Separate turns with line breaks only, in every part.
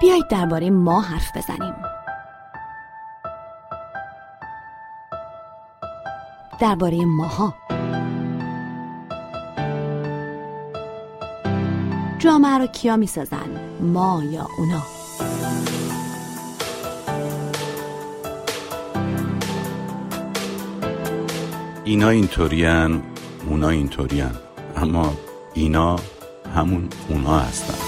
بیایید درباره ما حرف بزنیم. درباره ماها. جامعه رو کیا می‌سازن؟ ما یا اونا؟
اینا اینطورین اونا اینطورین اما اینا همون اونا هستن.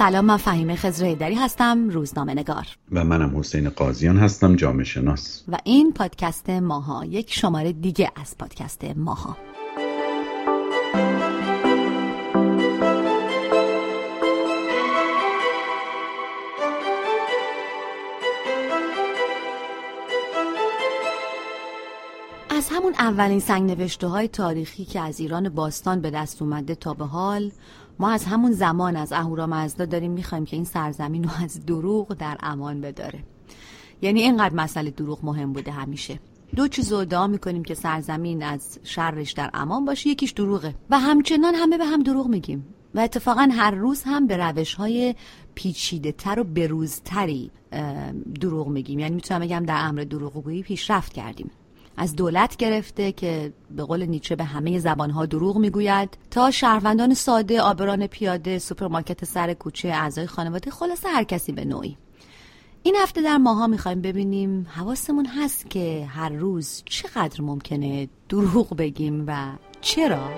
سلام من فهیمه خزر هستم روزنامه نگار.
و منم حسین قاضیان هستم جامعه شناس.
و این پادکست ماها یک شماره دیگه از پادکست ماها. از همون اولین سنگ نوشته های تاریخی که از ایران باستان به دست اومده تا به حال ما از همون زمان از اهورامزدا داریم می‌خوایم که این سرزمین رو از دروغ در امان بداره. یعنی اینقدر مسئله دروغ مهم بوده همیشه. دو چیز رو دعا می‌کنیم که سرزمین از شرش در امان باشه یکیش دروغه. و همچنان همه به هم دروغ میگیم. و اتفاقا هر روز هم به روش های پیچیده تر و بروزتری دروغ میگیم. یعنی می‌تونم بگم در امر دروغگویی پیشرفت کردیم. از دولت گرفته که به قول نیچه به همه زبانها دروغ می‌گوید تا شهروندان ساده عابران پیاده سوپرمارکت سر کوچه اعضای خانواده خلاصه هر کسی به نوعی این هفته در ماها می‌خوایم ببینیم حواسمون هست که هر روز چقدر ممکنه دروغ بگیم و چرا؟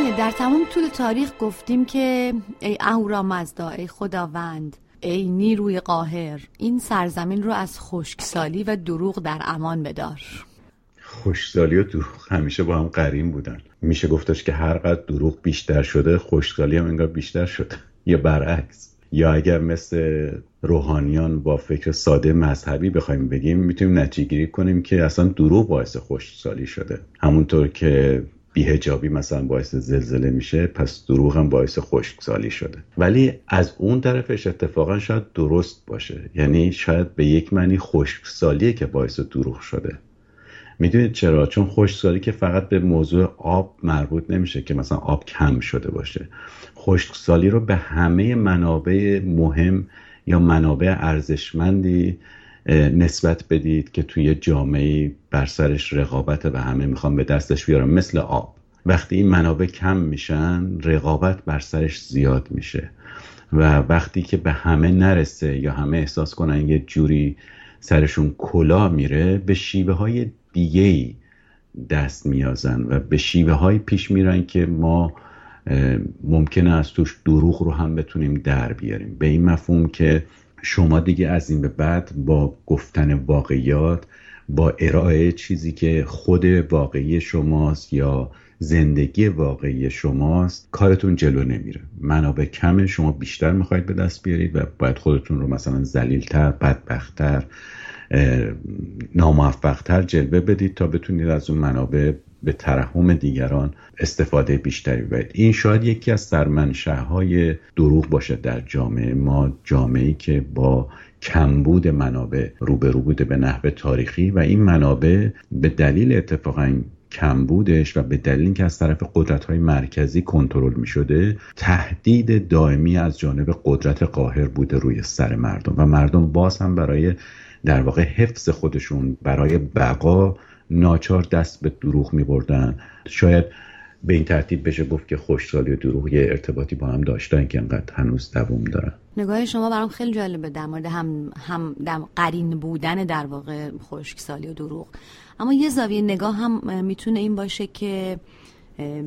بله در تمام طول تاریخ گفتیم که ای اهورامزدا ای خداوند ای نیروی قاهر این سرزمین رو از خشکسالی و دروغ در امان بدار.
خشکسالی و دروغ همیشه با هم قریم بودن. میشه گفتش که هر قدر دروغ بیشتر شده خشکسالی هم انگار بیشتر شده. یا برعکس. یا اگر مثل روحانیان با فکر ساده مذهبی بخوایم بگیم می‌تونیم نتیجه گیری کنیم که اصلا دروغ باعث خشکسالی شده. همونطور که بیهجابی مثلا باعث زلزله میشه پس دروغ هم باعث خشکسالی شده. ولی از اون طرفش اتفاقا شاید درست باشه. یعنی شاید به یک معنی خشکسالیه که باعث دروغ شده. می‌دونید چرا؟ چون خشکسالی که فقط به موضوع آب مربوط نمیشه که مثلا آب کم شده باشه. خشکسالی رو به همه منابع مهم یا منابع ارزشمندی نسبت بدید که توی جامعه بر سرش رقابت و همه می‌خوان به دستش بیارن مثل آب. وقتی این منابع کم میشن رقابت بر سرش زیاد میشه. و وقتی که به همه نرسه یا همه احساس کنن یه جوری سرشون کلا میره به شیوه های دیگه دست میازن و به شیوه های پیش میرن که ما ممکنه از توش دروغ رو هم بتونیم در بیاریم. به این مفهوم که شما دیگه از این به بعد با گفتن واقعیات با ارائه چیزی که خود واقعی شماست یا زندگی واقعی شماست کارتون جلو نمیره. منابع کمه شما بیشتر می‌خواید به دست بیارید و باید خودتون رو مثلا زلیلتر بدبختتر ناموفقتر جلوه بدید تا بتونید از اون منابع به ترحم دیگران استفاده بیشتری ببرید این شاید یکی از های دروغ باشه در جامعه. ما جامعه که با کمبود منابع روبرو بوده به نحو تاریخی و این منابع به دلیل اتفاقا کمبودش و به دلیل اینکه از طرف قدرت های مرکزی کنترل می شده تهدید دائمی از جانب قدرت قاهر بوده روی سر مردم. و مردم باز هم برای در واقع حفظ خودشون برای بقا ناچار دست به دروغ می بردن شاید به این ترتیب بشه گفت که خوشسالی و دروغ یه ارتباطی با هم داشتن که انقدر هنوز دووم دارن.
نگاه شما برام خیلی جالبه در مورد هم هم قرین بودن در واقع خشکسالی و دروغ. اما یه زاویه نگاه هم می‌تونه این باشه که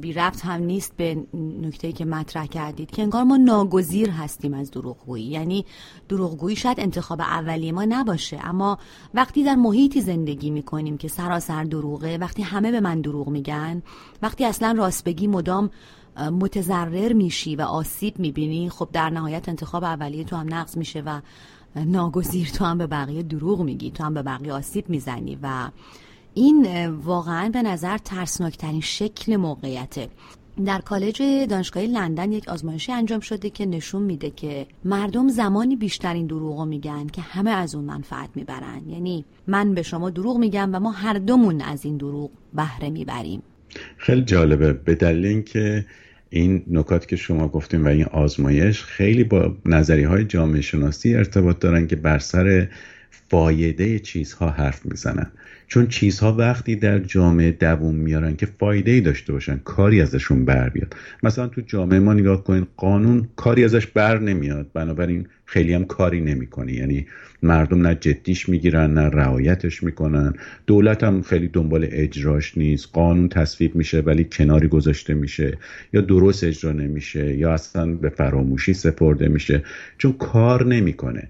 بی رفت هم نیست به نکته که مطرح کردید که انگار ما ناگزیر هستیم از دروغگویی. یعنی دروغگویی شاید انتخاب اولیه ما نباشه اما وقتی در محیطی زندگی می‌کنیم که سراسر دروغه وقتی همه به من دروغ میگن وقتی اصلا راست بگی مدام متضرر میشی و آسیب می‌بینی خب در نهایت انتخاب اولیه تو هم نقض میشه و ناگزیر تو هم به بقیه دروغ میگی تو هم به بقیه آسیب می‌زنی و این واقعا به نظر ترسناکترین شکل موقعیته. در کالج دانشگاهی لندن یک آزمایشی انجام شده که نشون میده که مردم زمانی بیشترین دروغ میگن که همه از اون منفعت می‌برن. یعنی من به شما دروغ میگم و ما هر دومون از این دروغ بهره می‌بریم.
خیلی جالبه. به دلیل اینکه این نکات که شما گفتیم و این آزمایش خیلی با نظری های جامعه شناسی ارتباط دارن که بر سر فایده چیزها حرف می‌زنن. چون چیزها وقتی در جامعه دووم میارن که فایده ای داشته باشن کاری ازشون بر بیاد. مثلا تو جامعه ما نگاه کنید قانون کاری ازش بر نمیاد. بنابراین خیلی هم کاری نمی‌کنه. یعنی مردم نه جدیش می‌گیرن نه رعایتش می‌کنن. دولت هم خیلی دنبال اجراش نیست. قانون تصویب میشه ولی کناری گذاشته میشه. یا درست اجرا نمیشه یا اصلا به فراموشی سپرده میشه. چون کار نمی‌کنه.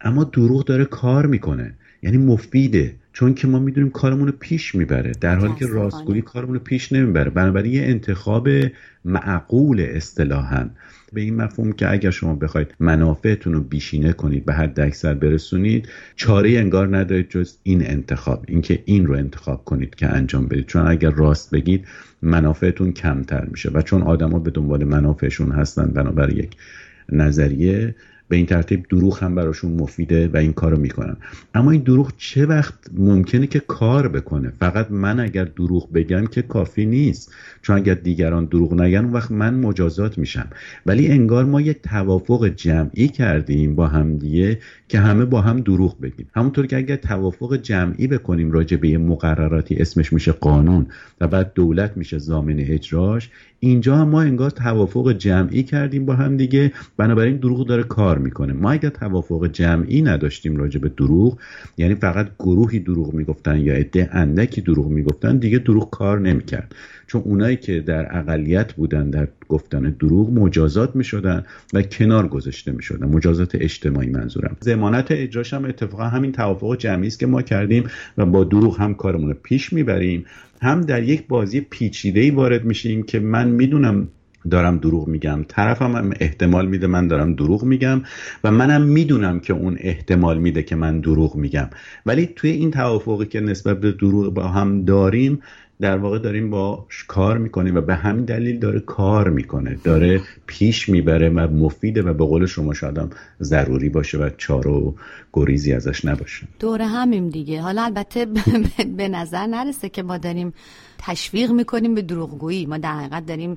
اما دروغ داره کار می‌کنه. یعنی مفیده. چون که ما می‌دونیم کارمون رو پیش می‌بره. در حالی که راستگویی کارمون رو پیش نمی‌بره. بنابراین یه انتخاب معقول اصطلاحا. به این مفهوم که اگر شما بخواید منافعتون رو بیشینه کنید به حد اکثر برسونید چاره انگار ندارید جز این انتخاب. اینکه این رو انتخاب کنید که انجام بدید. چون اگر راست بگید منافعتون کمتر میشه. و چون آدما به دنبال منافعشون هستن بنابر یک نظریه به این ترتیب دروغ هم براشون مفیده و این کارو می‌کنن. اما این دروغ چه وقت ممکنه که کار بکنه؟ فقط من اگر دروغ بگم که کافی نیست. چون اگر دیگران دروغ نگن اون وقت من مجازات میشم. ولی انگار ما یک توافق جمعی کردیم با همدیگه که همه با هم دروغ بگیم. همونطور که اگر توافق جمعی بکنیم راجع به مقرراتی اسمش میشه قانون و بعد دولت میشه زامن اجراش اینجا هم ما انگار توافق جمعی کردیم با هم دیگه. بنابراین دروغ داره کار می‌کنه. ما اگر توافق جمعی نداشتیم راجع به دروغ یعنی فقط گروهی دروغ می‌گفتن یا عده اندکی دروغ می‌گفتن دیگه دروغ کار نمی‌کرد. چون اونایی که در اقلیت بودن در گفتن دروغ مجازات می‌شدن و کنار گذاشته می‌شدن. مجازات اجتماعی منظورم. زمانت اجراش هم اتفاقا همین توافق جمعی است که ما کردیم و با دروغ هم کارمون رو پیش می‌بریم. هم در یک بازی پیچیده ای وارد میشیم که من می‌دونم دارم دروغ میگم. طرفم هم احتمال میده من دارم دروغ میگم و منم می‌دونم که اون احتمال میده که من دروغ میگم. ولی توی این توافقی که نسبت به دروغ با هم داریم در واقع داریم با کار می‌کنیم و به همین دلیل داره کار می‌کنه. داره پیش می‌بره و مفیده و به قول شما شادم ضروری باشه و چارو گریزی ازش نباشه.
دوره همیم دیگه. حالا البته به نظر نرسه که ما داریم تشویق می‌کنیم به دروغگویی. ما در حقیقت داریم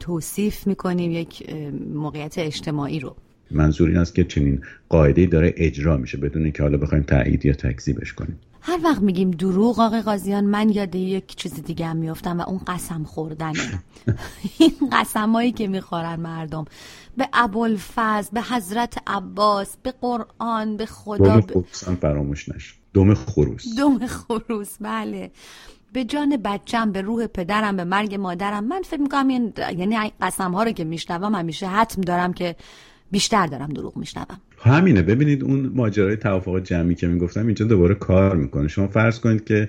توصیف می‌کنیم یک موقعیت اجتماعی رو.
منظور این است که چنین قاعده داره اجرا میشه بدون که حالا بخوایم تایید یا تکذیبش کنیم.
هر وقت میگیم دروغ آقای قاضیان من یاد یک چیز دیگه هم میفتم و اون قسم خوردنه. این قسمایی که می‌خورن مردم. به ابوالفضل به حضرت عباس به قرآن به خدا
دوم فراموش نش دوم خروس.
دوم خروس بله. به جان بچم به روح پدرم به مرگ مادرم. من فکر می‌کنم یعنی قسم ها رو که میشنوم همیشه حتم دارم که بیشتر دارم دروغ میشنوم.
همینه. ببینید اون ماجرای توافق جمعی که می‌گفتم اینجا دوباره کار می‌کنه. شما فرض کنید که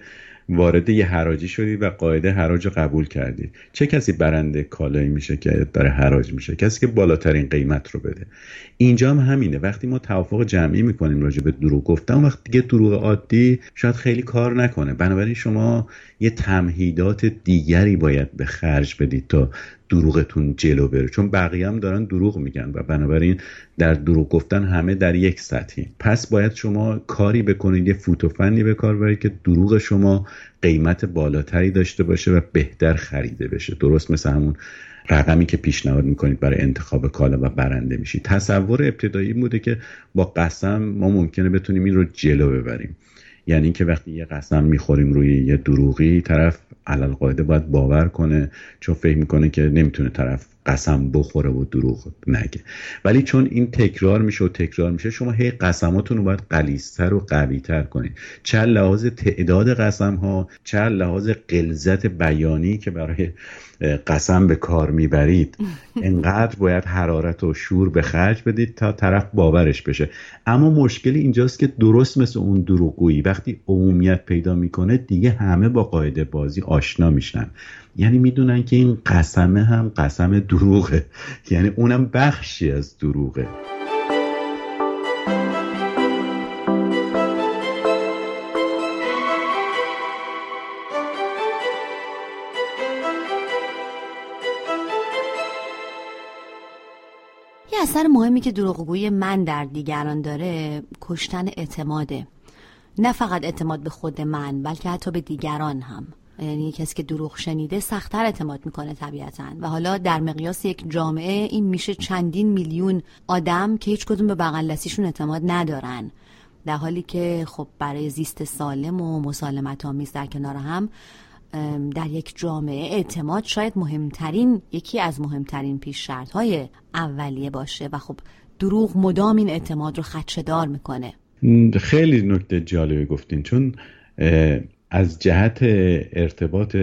وارد یه حراجی شدید و قاعده حراج رو قبول کردید. چه کسی برنده کالایی میشه که داره حراج میشه؟ کسی که بالاترین قیمت رو بده. اینجا هم همینه. وقتی ما توافق جمعی می‌کنیم راجع به دروغ گفتم وقتی دیگه دروغ عادی شاید خیلی کار نکنه. بنابراین شما یه تمهیدات دیگری باید به خرج بدید تا دروغتون جلو بره. چون بقیه هم دارن دروغ میگن و بنابراین در دروغ گفتن همه در یک سطحی. پس باید شما کاری بکنید یه فوتوفنی به کار برید که دروغ شما قیمت بالاتری داشته باشه و بهتر خریده بشه. درست مثل همون رقمی که پیشنهاد می‌کنید برای انتخاب کالا و برنده میشید. تصور ابتدایی بوده که با قسم ما ممکنه بتونیم این رو جلو ببریم. یعنی اینکه وقتی یه قسم می‌خوریم روی یه دروغی طرف علل قاعده باید باور کنه چون فکر می‌کنه که نمی‌تونه طرف قسم بخوره و دروغ نگه. ولی چون این تکرار میشه و تکرار میشه شما هی قسماتون رو باید قلیستر و قویتر کنید. چه لحاظ تعداد قسم ها چه لحاظ قلزت بیانی که برای قسم به کار می‌برید انقدر باید حرارت و شور به خرج بدید تا طرف باورش بشه. اما مشکلی اینجاست که درست مثل اون دروغگویی وقتی عمومیت پیدا می‌کنه دیگه همه با قاعده بازی آشنا میشن. یعنی می‌دونن که این قسمه هم قسم دروغه. یعنی اونم بخشی از دروغه.
اثر مهمی که دروغگویی من در دیگران داره کشتن اعتماده. نه فقط اعتماد به خود من بلکه حتی به دیگران هم. یعنی کسی که دروغ شنیده سختتر اعتماد می‌کنه طبیعتا. و حالا در مقیاس یک جامعه این میشه چندین میلیون آدم که هیچ کدوم به بغل اعتماد ندارن. در حالی که خب برای زیست سالم و مسالمت آمیز در کنار هم در یک جامعه اعتماد شاید مهمترین یکی از مهمترین پیش شرط های اولیه باشه. و خب دروغ مدام این اعتماد رو خدشدار می‌کنه.
خیلی نکته جالبی گفتین چون از جهت ارتباط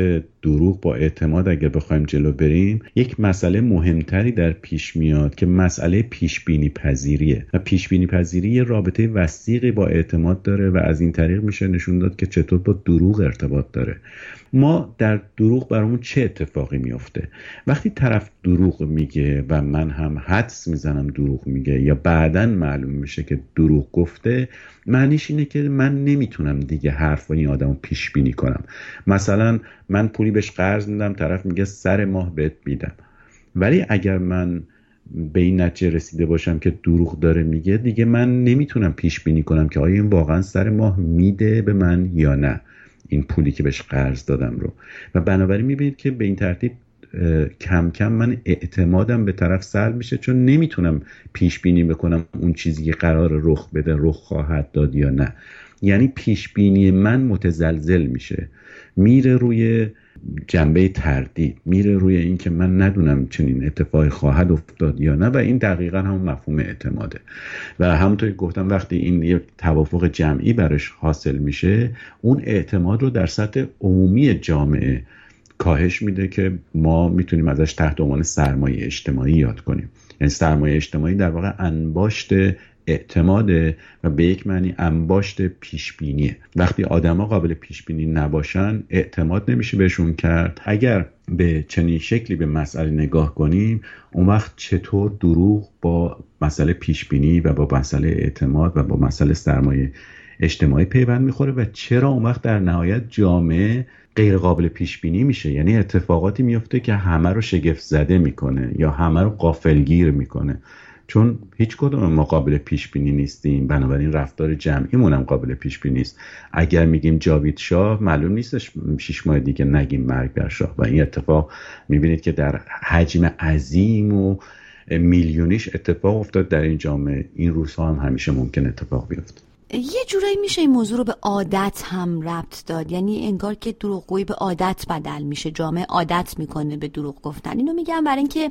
دروغ با اعتماد اگر بخوایم جلو بریم یک مسئله مهمتری در پیش میاد که مسئله پیش بینی پذیریه و پیش بینی پذیری رابطه وسیقی با اعتماد داره و از این طریق میشه نشون داد که چطور با دروغ ارتباط داره. ما در دروغ برامون چه اتفاقی میافته وقتی طرف دروغ میگه و من هم حدس می‌زنم دروغ میگه یا بعدا معلوم میشه که دروغ گفته معنیش اینه که من نمی‌تونم دیگه حرف این آدم پیش بینی کنم. مثلا من پولی بهش قرض میدم طرف میگه سر ماه بهت میدم. ولی اگر من به این نتیجه رسیده باشم که دروغ داره میگه دیگه من نمی‌تونم پیش بینی کنم که آیا این واقعا سر ماه میده به من یا نه. این پولی که بهش قرض دادم رو. و بنابراین می‌بینید که به این ترتیب کم کم من اعتمادم به طرف سلب میشه چون نمی‌تونم پیش بینی بکنم اون چیزی که قرار رخ بده رخ خواهد داد یا نه. یعنی پیش بینی من متزلزل میشه. میره روی جنبه تردید میره روی اینکه من ندونم چنین اتفاقی خواهد افتاد یا نه و این دقیقا همون مفهوم اعتماده. و همونطور که گفتم وقتی این یک توافق جمعی برش حاصل میشه اون اعتماد رو در سطح عمومی جامعه کاهش میده که ما می‌تونیم ازش تحت عنوان سرمایه اجتماعی یاد کنیم. یعنی سرمایه اجتماعی در واقع انباشت اعتماده و به یک معنی انباشت پیشبینیه وقتی آدما قابل پیشبینی نباشن اعتماد نمیشه بهشون کرد. اگر به چنین شکلی به مسئله نگاه کنیم اون وقت چطور دروغ با مسئله پیشبینی و با مسئله اعتماد و با مسئله سرمایه اجتماعی پیوند می‌خوره و چرا اون وقت در نهایت جامعه غیر قابل پیش بینی میشه؟ یعنی اتفاقاتی میفته که همه رو شگفت زده می‌کنه یا همه رو قافلگیر می‌کنه. چون هیچ کدوم ما قابل پیش بینی نیستیم بنابراین رفتار جمعیمون هم قابل پیش بینی نیست. اگر میگیم جاوید شاه معلوم نیستش شش ماه دیگه نگیم مرگ بر شاه. و این اتفاق می‌بینید که در حجم عظیم و میلیونیش اتفاق افتاد در این جامعه. این روزها هم همیشه ممکن اتفاق بیفته.
یه جورایی میشه این موضوع رو به عادت هم ربط داد. یعنی انگار که دروغگویی به عادت بدل میشه. جامعه عادت می‌کنه به دروغ گفتن. اینو میگم برای اینکه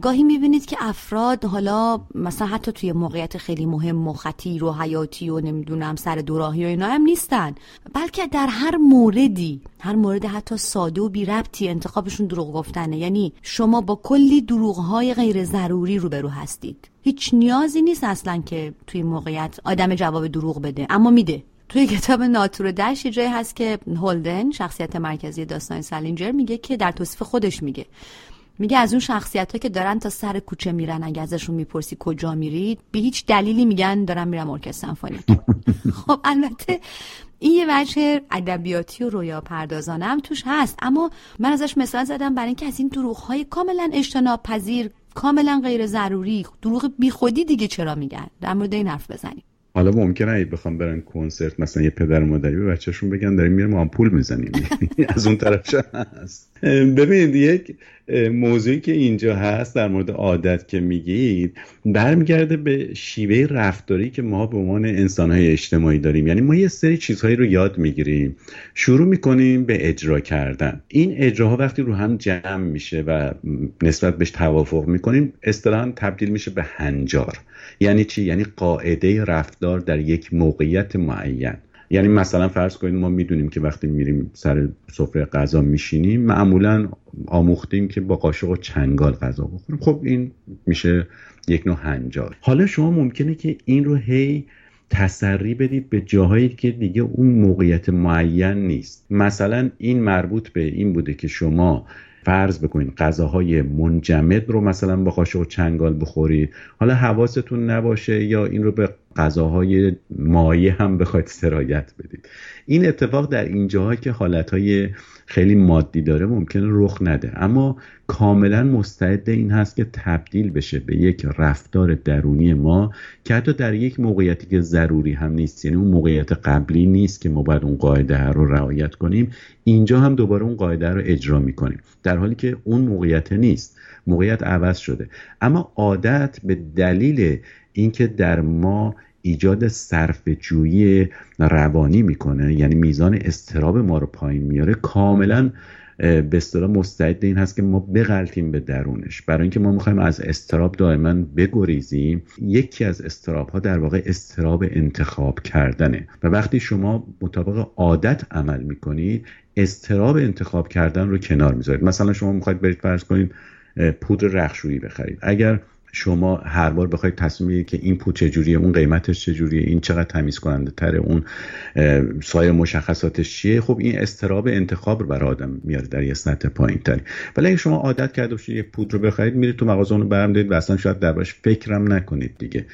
گاهی می‌بینید که افراد حالا مثلا حتی توی موقعیت خیلی مهم و خطیر و حیاتی و نمی‌دونم سر دوراهی و اینا هم نیستن. بلکه در هر موردی هر مورد حتی ساده و بی ربطی انتخابشون دروغ گفتنه. یعنی شما با کلی دروغ های غیر ضروری روبرو هستید. هیچ نیازی نیست اصلا که توی موقعیت آدم جواب دروغ بده. اما میده. توی کتاب ناتور دش جایی هست که هولدن شخصیت مرکزی داستان سالینجر میگه که در توصیف خودش میگه. میگه از اون شخصیت ها که دارن تا سر کوچه میرن اگه ازشون می‌پرسی کجا میرید به هیچ دلیلی میگن دارم میرم ارکستر سمفونیک خب البته این یه وجه ادبیاتی و رویا پردازانه هم توش هست. اما من ازش مثال زدم برای اینکه از این دروغ های کاملا اجتناب پذیر کاملا غیر ضروری دروغ بیخودی دیگه چرا میگن؟ در مورد این حرف بزنیم.
حالا ممکنه بخوام برن کنسرت مثلا یه پدر و مادری به بچهشون بگن داریم میریم آمپول می‌زنیم. از اون طرف هست. ببینید یک موضوعی که اینجا هست در مورد عادت که میگید برمیگرده به شیوه رفتاری که ما به عنوان انسانهای اجتماعی داریم. یعنی ما یه سری چیزهایی رو یاد می‌گیریم. شروع می‌کنیم به اجرا کردن. این اجراها وقتی رو هم جمع میشه و نسبت بهش توافق می‌کنیم اصطلاحا تبدیل میشه به هنجار. یعنی چی؟ یعنی قاعده رفتار در یک موقعیت معین. یعنی مثلا فرض کنید ما می‌دونیم که وقتی میریم سر سفره غذا میشینیم معمولا آموختیم که با قاشق و چنگال غذا بخوریم. خب این میشه یک نوع هنجار. حالا شما ممکنه که این رو هی تسری بدید به جاهایی که دیگه اون موقعیت معین نیست. مثلا این مربوط به این بوده که شما فرض بکنید غذاهای منجمد رو مثلا با قاشق و چنگال بخورید. حالا حواستون نباشه یا این رو به غذاهای مایه هم بخواید سرایت بدید. این اتفاق در این جاهایی که حالتهای خیلی مادی داره ممکنه رخ نده. اما کاملا مستعد این هست که تبدیل بشه به یک رفتار درونی ما که حتی در یک موقعیتی که ضروری هم نیست یعنی اون موقعیت قبلی نیست که ما باید اون قاعده رو رعایت کنیم اینجا هم دوباره اون قاعده رو اجرا می‌کنیم. در حالی که اون موقعیت نیست موقعیت عوض شده. اما عادت به دلیل اینکه در ما ایجاد صرف جویی روانی می‌کنه یعنی میزان استراب ما رو پایین میاره کاملا به اصطلاح مستعد این هست که ما بغلطیم به درونش. برای اینکه ما می‌خوایم از استراب دائما بگریزیم یکی از استراب ها در واقع استراب انتخاب کردنه. و وقتی شما مطابق عادت عمل می‌کنید استراب انتخاب کردن رو کنار می‌ذارید. مثلا شما می‌خواید برید فرض کنید پودر رخشویی بخرید. اگر شما هر بار بخواید تصمیم بگیرید که این پود چجوریه اون قیمتش چجوریه این چقدر تمیز کننده تره اون سایر مشخصاتش چیه خب این استراب انتخاب رو برای آدم میاره در یه سطح پایین تری ولی اگه شما عادت کرده باشید یه پود رو بخرید میرید تو مغازه اون برم و اصلا شاید دربارش فکرم نکنید دیگه.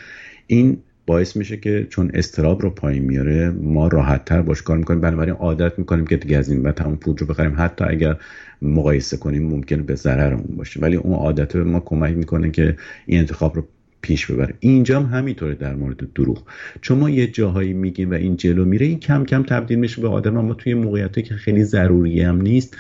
این باعث میشه که چون استراب رو پایین میاره ما راحت تر باش کار می‌کنیم. بنابراین عادت می‌کنیم که دیگه از این بعد همون پود رو بخریم. حتی اگر مقایسه کنیم ممکن به ضررمون باشه. ولی اون عادت به ما کمک می‌کنه که این انتخاب رو پیش ببره. اینجا هم همینطوره در مورد دروغ. چون ما یه جاهایی میگیم و این جلو میره این کم کم تبدیل میشه به آدم ما توی موقعیتی که خیلی ضروری هم نیست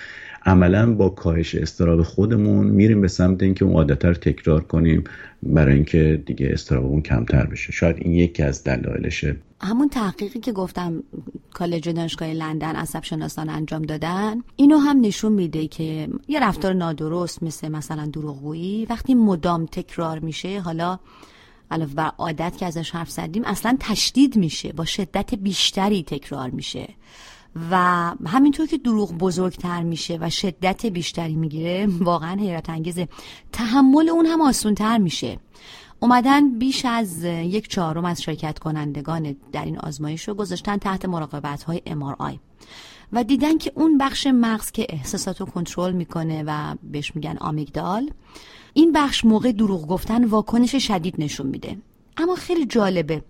عملا با کاهش استراب خودمون میریم به سمت اینکه اون عادت رو تکرار کنیم برای اینکه دیگه استرابمون کمتر بشه. شاید این یکی از دلایلشه.
همون تحقیقی که گفتم کالج دانشگاه لندن عصب شناسان انجام دادن اینو هم نشون میده که یه رفتار نادرست مثل مثلا دروغگویی وقتی مدام تکرار میشه حالا علاوه بر عادت که ازش حرف زدیم اصلا تشدید میشه با شدت بیشتری تکرار میشه. و همینطور که دروغ بزرگتر میشه و شدت بیشتری می‌گیره واقعا حیرت انگیزه. تحمل اون هم آسونتر میشه. اومدن بیش از یک چهارم از شرکت کنندگان در این آزمایش رو گذاشتن تحت مراقبت های MRI و دیدن که اون بخش مغز که احساسات رو کنترل می‌کنه و بهش میگن آمیگدال این بخش موقع دروغ گفتن واکنش شدید نشون میده. اما خیلی جالبه.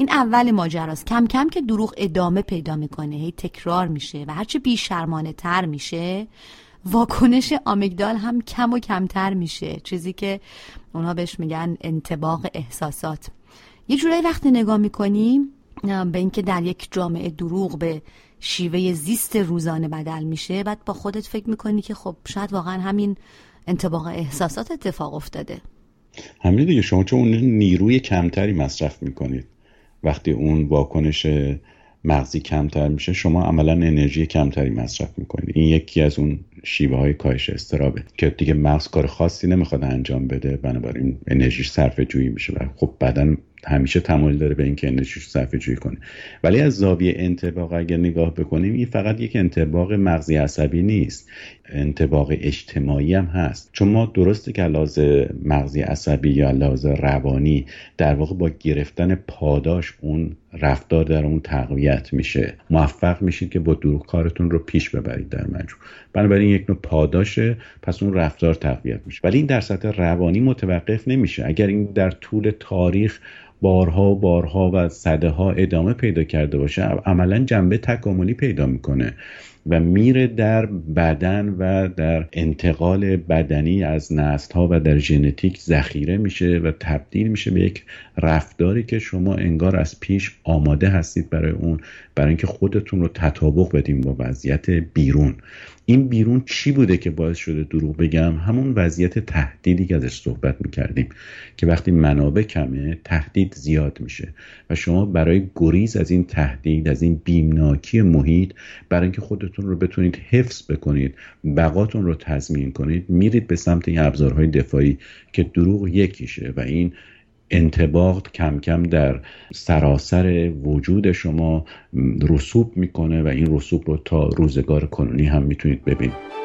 این اول ماجراست. کم کم که دروغ ادامه پیدا می‌کنه هی تکرار میشه و هرچه بیشرمانه تر میشه واکنش آمیگدال هم کم و کمتر میشه. چیزی که اونها بهش میگن انتباق احساسات. یه جورایی وقتی نگاه می‌کنیم به اینکه در یک جامعه دروغ به شیوه زیست روزانه بدل میشه بعد با خودت فکر می‌کنی که خب شاید واقعا همین انتباق احساسات اتفاق افتاده.
همین دیگه شما چون نیروی کمتری مصرف می‌کنید. وقتی اون واکنش مغزی کمتر میشه شما عملا انرژی کمتری مصرف می‌کنید. این یکی از اون شیوه های کاهش استرابه که دیگه مغز کار خاصی نمی‌خواد انجام بده بنابراین انرژیش صرف جویی میشه و خب بدن همیشه تمایل داره به اینکه انرژیش صرف جویی کنه. ولی از زاویه انتباق اگر نگاه بکنیم این فقط یک انتباق مغزی عصبی نیست انتباق اجتماعی هم هست. چون ما درسته که لحاظ مغزی عصبی یا لحاظ روانی در واقع با گرفتن پاداش اون رفتار در اون تقویت میشه. موفق میشید که با دروغ کارتون رو پیش ببرید در مجموع. بنابراین یک نوع پاداشه پس اون رفتار تقویت میشه. ولی این در سطح روانی متوقف نمیشه. اگر این در طول تاریخ بارها و بارها و صده ها ادامه پیدا کرده باشه عملا جنبه تکاملی پیدا می‌کنه و میره در بدن و در انتقال بدنی از نسل ها و در ژنتیک ذخیره میشه و تبدیل میشه به یک رفتاری که شما انگار از پیش آماده هستید برای اون برای اینکه خودتون رو تطابق بدیم با وضعیت بیرون. این بیرون چی بوده که باعث شده دروغ بگم؟ همون وضعیت تهدیدی که ازش صحبت می‌کردیم که وقتی منابع کمه تهدید زیاد میشه و شما برای گریز از این تهدید از این بیمناکی محیط برای اینکه خودتون رو بتونید حفظ بکنید بقاتون رو تضمین کنید میرید به سمت این ابزارهای دفاعی که دروغ یکیشه و این انتباق کم کم در سراسر وجود شما رسوب می‌کنه و این رسوب رو تا روزگار کنونی هم می‌تونید ببینید.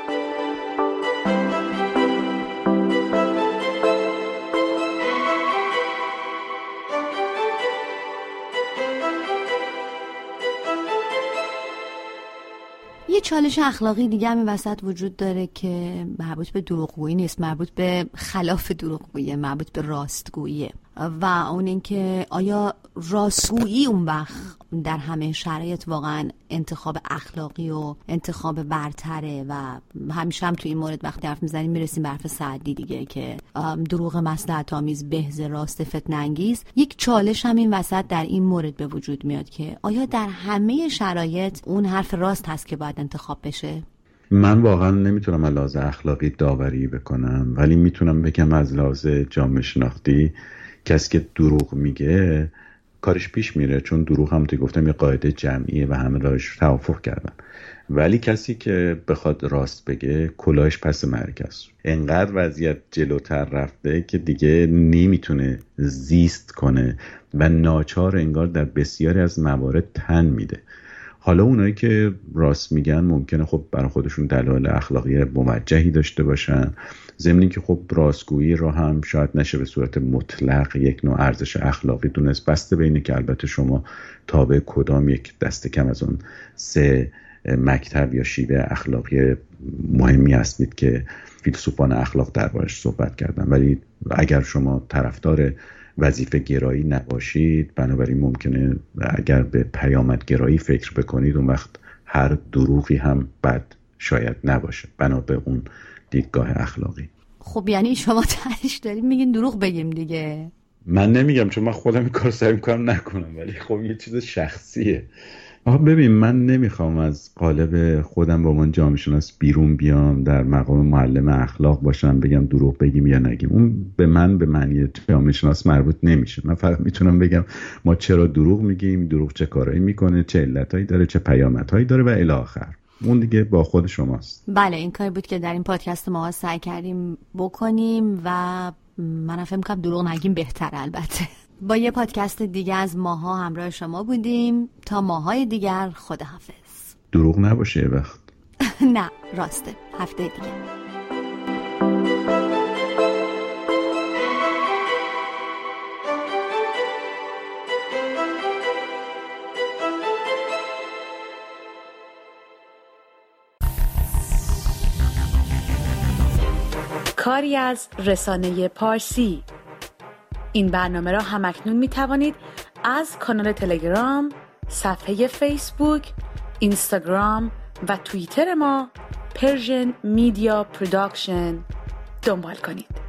چالش اخلاقی دیگه هم وسط وجود داره که مربوط به دروغگویی نیست مربوط به خلاف دروغگویی مربوط به راستگوییه و اون اینکه آیا راستگویی اون وقت در همه شرایط واقعا انتخاب اخلاقی و انتخاب برتره و همیشه هم تو این مورد وقتی حرف می‌زنیم می‌رسیم به حرف سعدی دیگه که دروغ مسلحت آمیز بهز راست فتن انگیز یک چالش هم این وسط در این مورد به وجود میاد که آیا در همه شرایط اون حرف راست هست که باید انتخاب بشه؟
من واقعا نمی‌تونم از لحاظ اخلاقی داوری بکنم ولی می‌تونم بگم از لحاظ جامعه شناختی کسی که دروغ میگه کارش پیش میره چون دروغ هم گفتم یه قاعده جمعیه و همه راش توافق کردن. ولی کسی که بخواد راست بگه کلاهش پس مرکز انقدر وضعیت جلوتر رفته که دیگه نمی‌تونه زیست کنه و ناچار انگار در بسیاری از موارد تن میده. حالا اونایی که راست میگن ممکنه خب برای خودشون دلایل اخلاقی موجهی داشته باشن. ضمن که خب راستگویی رو هم شاید نشه به صورت مطلق یک نوع ارزش اخلاقی دونست. بسته به اینه که البته شما تابع کدام یک دسته کم از اون سه مکتب یا شیوه اخلاقی مهمی هستید که فیلسوفان اخلاق دربارش صحبت کردن. ولی اگر شما طرفدار وظیفه گرایی نباشید. بنابراین ممکنه اگر به پیامد گرایی فکر بکنید اون وقت هر دروغی هم بد شاید نباشه. بنا به اون دیدگاه اخلاقی.
خب یعنی شما تهش داریم میگین دروغ بگیم دیگه.
من نمیگم چون من خودم این کار سعی می‌کنم نکنم ولی خب یه چیز شخصیه. آها ببین من نمی‌خوام از قالب خودم با من جامعه شناس بیرون بیام در مقام معلم اخلاق باشم بگم دروغ بگیم یا نگیم. اون به من به معنی جامعه شناس مربوط نمیشه. من فقط می‌تونم بگم ما چرا دروغ میگیم دروغ چه کارایی می‌کنه چه علتهایی داره چه پیامدهایی داره و الی آخر. اون دیگه با خود شماست.
بله این کاری بود که در این پادکست ما سعی کردیم بکنیم و من فکر کنم دروغ نگیم بهتر البته. با یه پادکست دیگه از ماها همراه شما بودیم. تا ماهای دیگر خداحافظ.
دروغ نباشه وقت.
نه راسته. هفته دیگه.
کاری از رسانه پارسی. این برنامه را هم‌اکنون می توانید از کانال تلگرام، صفحه فیسبوک، اینستاگرام و توییتر ما Persian Media Production دنبال کنید.